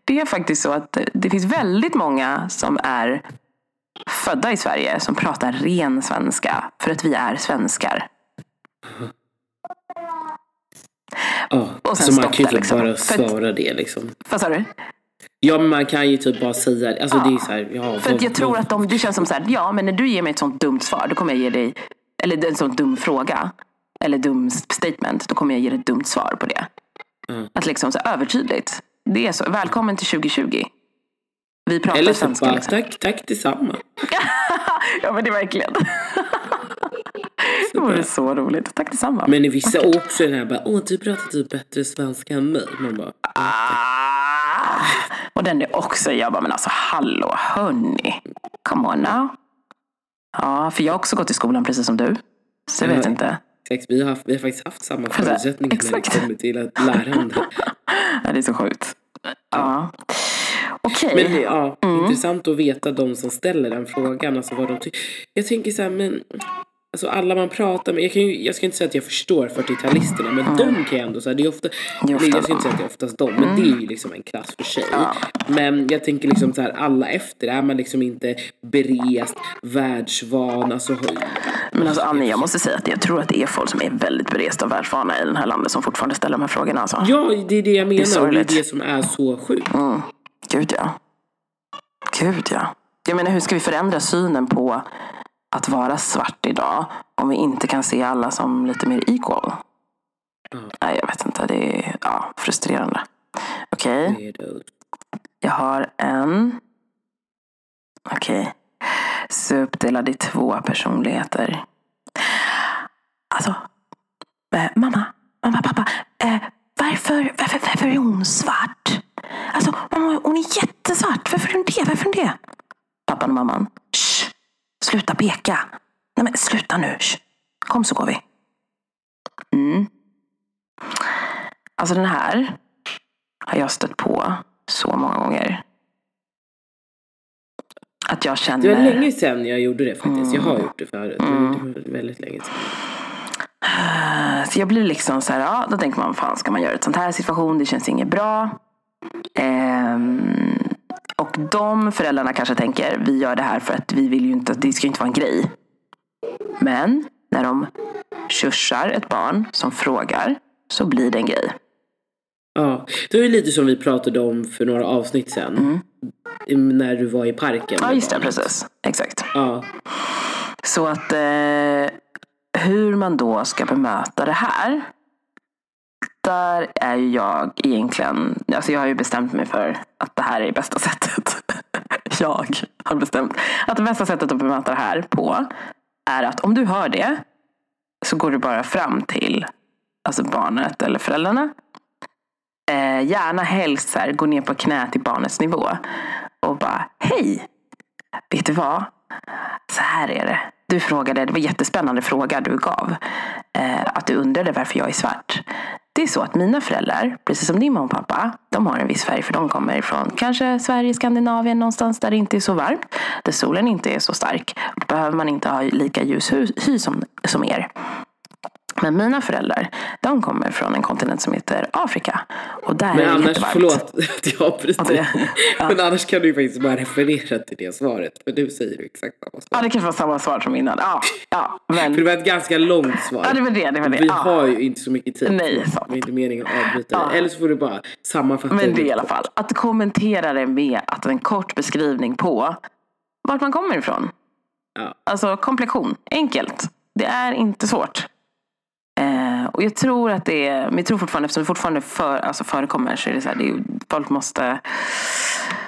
S2: Det är faktiskt så att det finns väldigt många som är födda i Sverige som pratar ren svenska för att vi är svenskar.
S1: Ja,
S2: Och sen
S1: så man kan ju typ
S2: liksom.
S1: bara svara det liksom.
S2: Vad sa du?
S1: Ja men man kan ju typ bara säga det. Alltså det är ju såhär, ja.
S2: För att
S1: vad-
S2: jag tror att de, det känns som så här, ja men när du ger mig ett sånt dumt svar, då kommer jag ge dig, eller en sån dum fråga, eller dum statement, då kommer jag ge dig ett dumt svar på det.
S1: Mm.
S2: Att liksom så här, övertydligt. Det är så, välkommen till 2020. Vi pratar
S1: Eller så
S2: svenska
S1: bara,
S2: liksom.
S1: tack, tack detsamma.
S2: Ja men det är verkligen. det vore så roligt. Tack detsamma.
S1: Men i vissa också den här bara, åh du pratar typ bättre svenska än mig. Man bara,
S2: Ah! Och den är också, jag bara, men alltså hallå, hörni. Come on now. Ja, för jag har också gått i skolan precis som du. Så jag vet
S1: Ja.
S2: inte.
S1: exakt, vi har, vi har faktiskt haft samma förutsättningar när det kommer till att lärande.
S2: Ja, det är så sjukt. Ja. Okej.
S1: Men det, ja,
S2: Mm.
S1: intressant att veta de som ställer den frågan. Alltså vad de tycker. Jag tänker så här, men Alltså alla man pratar med, jag, kan ju, jag ska inte säga att jag förstår 40-talisterna men de kan jag ändå säga, det är ofta,
S2: Det är ofta
S1: nej, jag ska inte säga att det är oftast de, men det är ju liksom en klass för sig. Men jag tänker liksom så här, alla efter, är man liksom inte berest, världsvan, alltså
S2: Men alltså Annie, jag måste säga att jag tror att det är folk som är väldigt beresta och världsvana i det här landet som fortfarande ställer de här frågorna. Alltså.
S1: Ja, det är det jag menar det är
S2: sorgligt.
S1: det som är så sjukt.
S2: Mm. Gud ja. Gud ja. Jag menar hur ska vi förändra synen på att vara svart idag om vi inte kan se alla som lite mer equal? Nej, jag vet inte. Det är ja, frustrerande. Okej,
S1: Weirdos.
S2: jag har en. Okej. Så uppdelad i två personligheter. Alltså, eh, mamma, mamma, pappa. Eh, varför, varför, varför är hon svart? Alltså, mamma, hon är jättesvart. Varför är hon det? Varför är hon det? Pappan och mamman. Shh, sluta peka. Nej men sluta nu. Shh. Kom så går vi. Mm. Alltså den här har jag stött på så många gånger. Att jag känner...
S1: Det var länge sedan jag gjorde det faktiskt. Jag har gjort det förut. Men det var väldigt länge sedan.
S2: Så jag blir liksom så här, ja, då tänker man, fan ska man göra ett sånt här situation? Det känns inget bra. Ehm, och de föräldrarna kanske tänker, vi gör det här för att vi vill ju inte, det ska ju inte vara en grej. Men när de tjursar ett barn som frågar så blir det en grej.
S1: Ja, det var ju lite som vi pratade om för några avsnitt sedan. När du var i parken.
S2: Ja, just det, precis. Exakt.
S1: Ja.
S2: Så att eh, hur man då ska bemöta det här. Där är ju jag egentligen, alltså jag har ju bestämt mig för att det här är bästa sättet. jag har bestämt att det bästa sättet att bemöta det här på är att om du hör det så går du bara fram till alltså barnet eller föräldrarna. Eh, gärna helst så här, gå ner på knä till barnets nivå och bara hej, vet du vad? Så här är det. Du frågade, det var en jättespännande fråga du gav. Eh, att du undrade varför jag är svart. Det är så att mina föräldrar, precis som din mamma och pappa, de har en viss färg för de kommer ifrån kanske Sverige, Skandinavien, någonstans där det inte är så varmt. Där solen inte är så stark. Då behöver man inte ha lika ljus hy, som, som er. Men mina föräldrar, de kommer från en kontinent som heter Afrika. Och där
S1: Men
S2: är det
S1: annars,
S2: jättevarmt.
S1: förlåt att jag avbryter.
S2: Ja, ja.
S1: Men annars kan du ju faktiskt bara referera till det svaret. För du säger ju exakt samma
S2: Ja,
S1: svar.
S2: det kanske var samma svar som innan. Ja, ja men...
S1: För det var ett ganska långt svar.
S2: Ja, det var det. det, var det.
S1: Vi
S2: ja.
S1: har ju inte så mycket tid.
S2: Nej, sant.
S1: Det är inte meningen att avbryta
S2: Ja.
S1: det. Eller så får du bara sammanfatta
S2: Men det i alla fall. Att kommentera det med att en kort beskrivning på vart man kommer ifrån.
S1: Ja.
S2: Alltså komplexion. Enkelt. Det är inte svårt. Eh, och jag tror att det är, men jag tror fortfarande, eftersom det fortfarande för, alltså förekommer så är det så här, det är, folk måste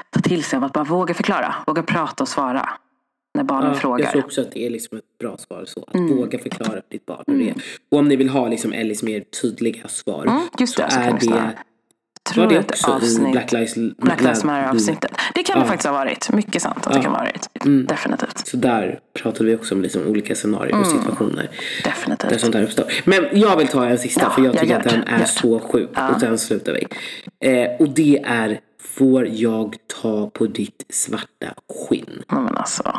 S2: ta till sig av att bara våga förklara. Våga prata och svara. När barnen
S1: Ja,
S2: frågar.
S1: jag tror också att det är liksom ett bra svar så. Att
S2: Mm.
S1: våga förklara för ditt barn hur det är. Och om ni vill ha liksom Ellis mer tydliga svar.
S2: Mm, det, så kan
S1: är det,
S2: tror
S1: var det
S2: att
S1: också i
S2: avsnitt-
S1: Black Lives
S2: Black Lives Matter avsnittet. Det kan det
S1: Ja.
S2: faktiskt ha varit. Mycket sant att det kan ha varit. Definitivt.
S1: Så där pratade vi också om liksom olika scenarier och situationer. Där
S2: Definitivt.
S1: sånt här uppstår. Men jag vill ta en sista
S2: Ja,
S1: för jag
S2: jag
S1: tycker att den är så sjuk. Och sen slutar vi. Eh, och det är Får jag ta på ditt svarta skinn?
S2: Nej, men alltså.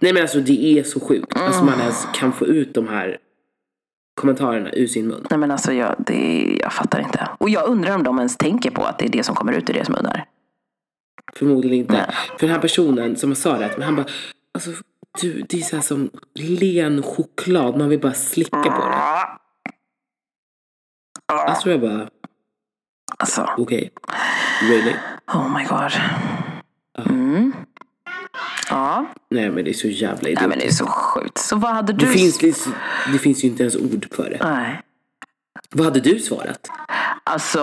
S1: Nej men alltså det är så sjukt. Alltså
S2: Mm.
S1: man ens kan få ut de här kommentarerna ur sin mun.
S2: Nej men alltså jag, det, jag fattar inte. Och jag undrar om de ens tänker på att det är det som kommer ut ur deras munnar.
S1: Förmodligen inte.
S2: Nej.
S1: För den här personen som sa det, men han bara, alltså du, det är så här som len choklad. Man vill bara slicka på det. Alltså jag bara,
S2: Alltså,
S1: okej. Really?
S2: oh my god. Mm. Ja,
S1: Nej men det är så jävla
S2: nej
S1: idiot.
S2: men det är så sjukt. Så vad hade du...
S1: Det finns, det, finns ju inte ens ord för det.
S2: Nej.
S1: Vad hade du svarat?
S2: Alltså,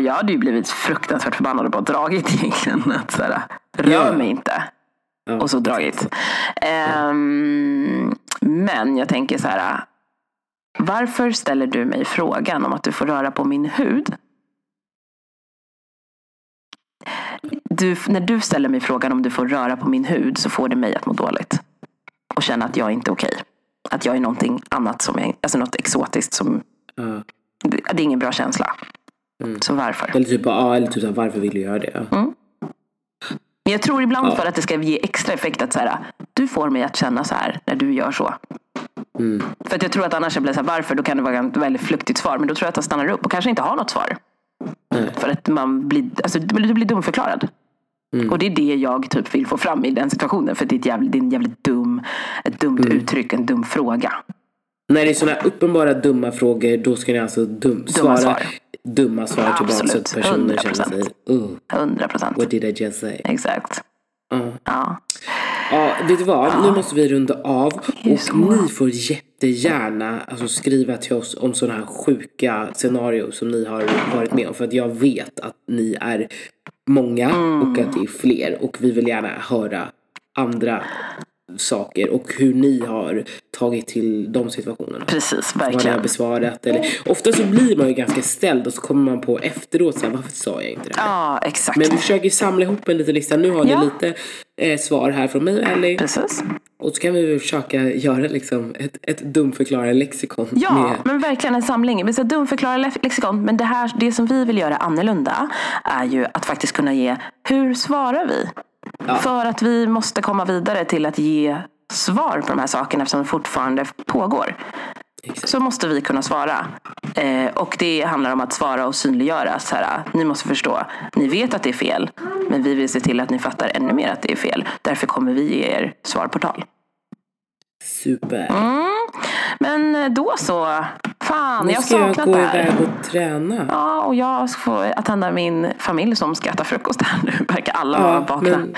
S2: jag hade ju blivit fruktansvärt förbannad och bara dragit egentligen. Att så här, rör
S1: Ja.
S2: mig inte.
S1: Ja.
S2: Och så dragit. Ehm, men jag tänker så här. Varför ställer du mig frågan om att du får röra på min hud? Du, när du ställer mig frågan om du får röra på min hud så får det mig att må dåligt. Och känna att jag inte är okej. Att jag är någonting annat som är, alltså något exotiskt som,
S1: Ja.
S2: det, det är ingen bra känsla.
S1: Mm.
S2: Så varför?
S1: Eller typ, ja, eller typ varför vill du göra det? Ja.
S2: Men jag tror ibland
S1: Ja.
S2: för att det ska ge extra effekt att så här, du får mig att känna så här när du gör så.
S1: Mm.
S2: För att jag tror att annars jag blir så här, varför? Då kan det vara ett väldigt flyktigt svar. Men då tror jag att jag stannar upp och kanske inte har något svar.
S1: Nej.
S2: För att man blir, alltså, du blir dumförklarad.
S1: Mm.
S2: Och det är det jag typ vill få fram i den situationen. För det är, ett jävligt, det är en jävligt dum, ett dumt
S1: Mm.
S2: uttryck, en dum fråga.
S1: När det är sådana uppenbara dumma frågor, då ska ni alltså dum, svara
S2: svar.
S1: dumma svar tillbaka så att personen känner
S2: 100%.
S1: sig, uh,
S2: 100 procent.
S1: what did I just say?
S2: Exakt.
S1: Ja.
S2: Ja.
S1: Ja, vet du vad? Nu måste vi runda av. Och ni får jättegärna alltså, skriva till oss om sådana här sjuka scenarier som ni har varit med om. För att jag vet att ni är många
S2: Mm.
S1: och att det är fler. Och vi vill gärna höra andra saker och hur ni har tagit till de situationerna.
S2: Precis,
S1: Vad ni
S2: verkligen.
S1: har besvarat. Eller, ofta så blir man ju ganska ställd och så kommer man på efteråt så här, varför sa jag inte det här?
S2: Ja, exakt.
S1: Men vi försöker ju samla ihop en liten lista. Nu har ni
S2: Ja.
S1: lite eh, svar här från mig och Ellie.
S2: Precis.
S1: Och så kan vi försöka göra liksom ett, ett dumförklara lexikon.
S2: Ja,
S1: med,
S2: men verkligen en samling. Vi ska dumförklara lex- lexikon, men det, här, det som vi vill göra annorlunda är ju att faktiskt kunna ge, hur svarar vi? För att vi måste komma vidare till att ge svar på de här sakerna eftersom det fortfarande pågår.
S1: Exakt.
S2: Så måste vi kunna svara. Eh, och det handlar om att svara och synliggöra. Så här, ni måste förstå, ni vet att det är fel. Men vi vill se till att ni fattar ännu mer att det är fel. Därför kommer vi ge er svar på tal.
S1: Super.
S2: Men eh, då så. Fan,
S1: Nu
S2: jag har
S1: ska jag
S2: saknat
S1: gå
S2: det här.
S1: iväg och träna.
S2: Ja, och jag får attenda min familj som ska äta frukost här nu. Verkar alla vara vakna.
S1: men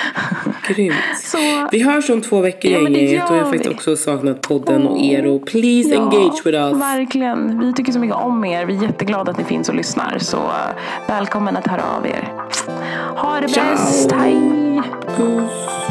S1: grymt.
S2: Så,
S1: Vi hörs om två veckor
S2: Ja,
S1: gänget och jag har faktiskt också saknat podden och er och please
S2: ja,
S1: engage with us.
S2: Verkligen. Vi tycker så mycket om er. Vi är jätteglada att ni finns och lyssnar. Så eh, välkommen att höra av er. Ha det
S1: Ciao.
S2: bäst. Hej!
S1: Puss.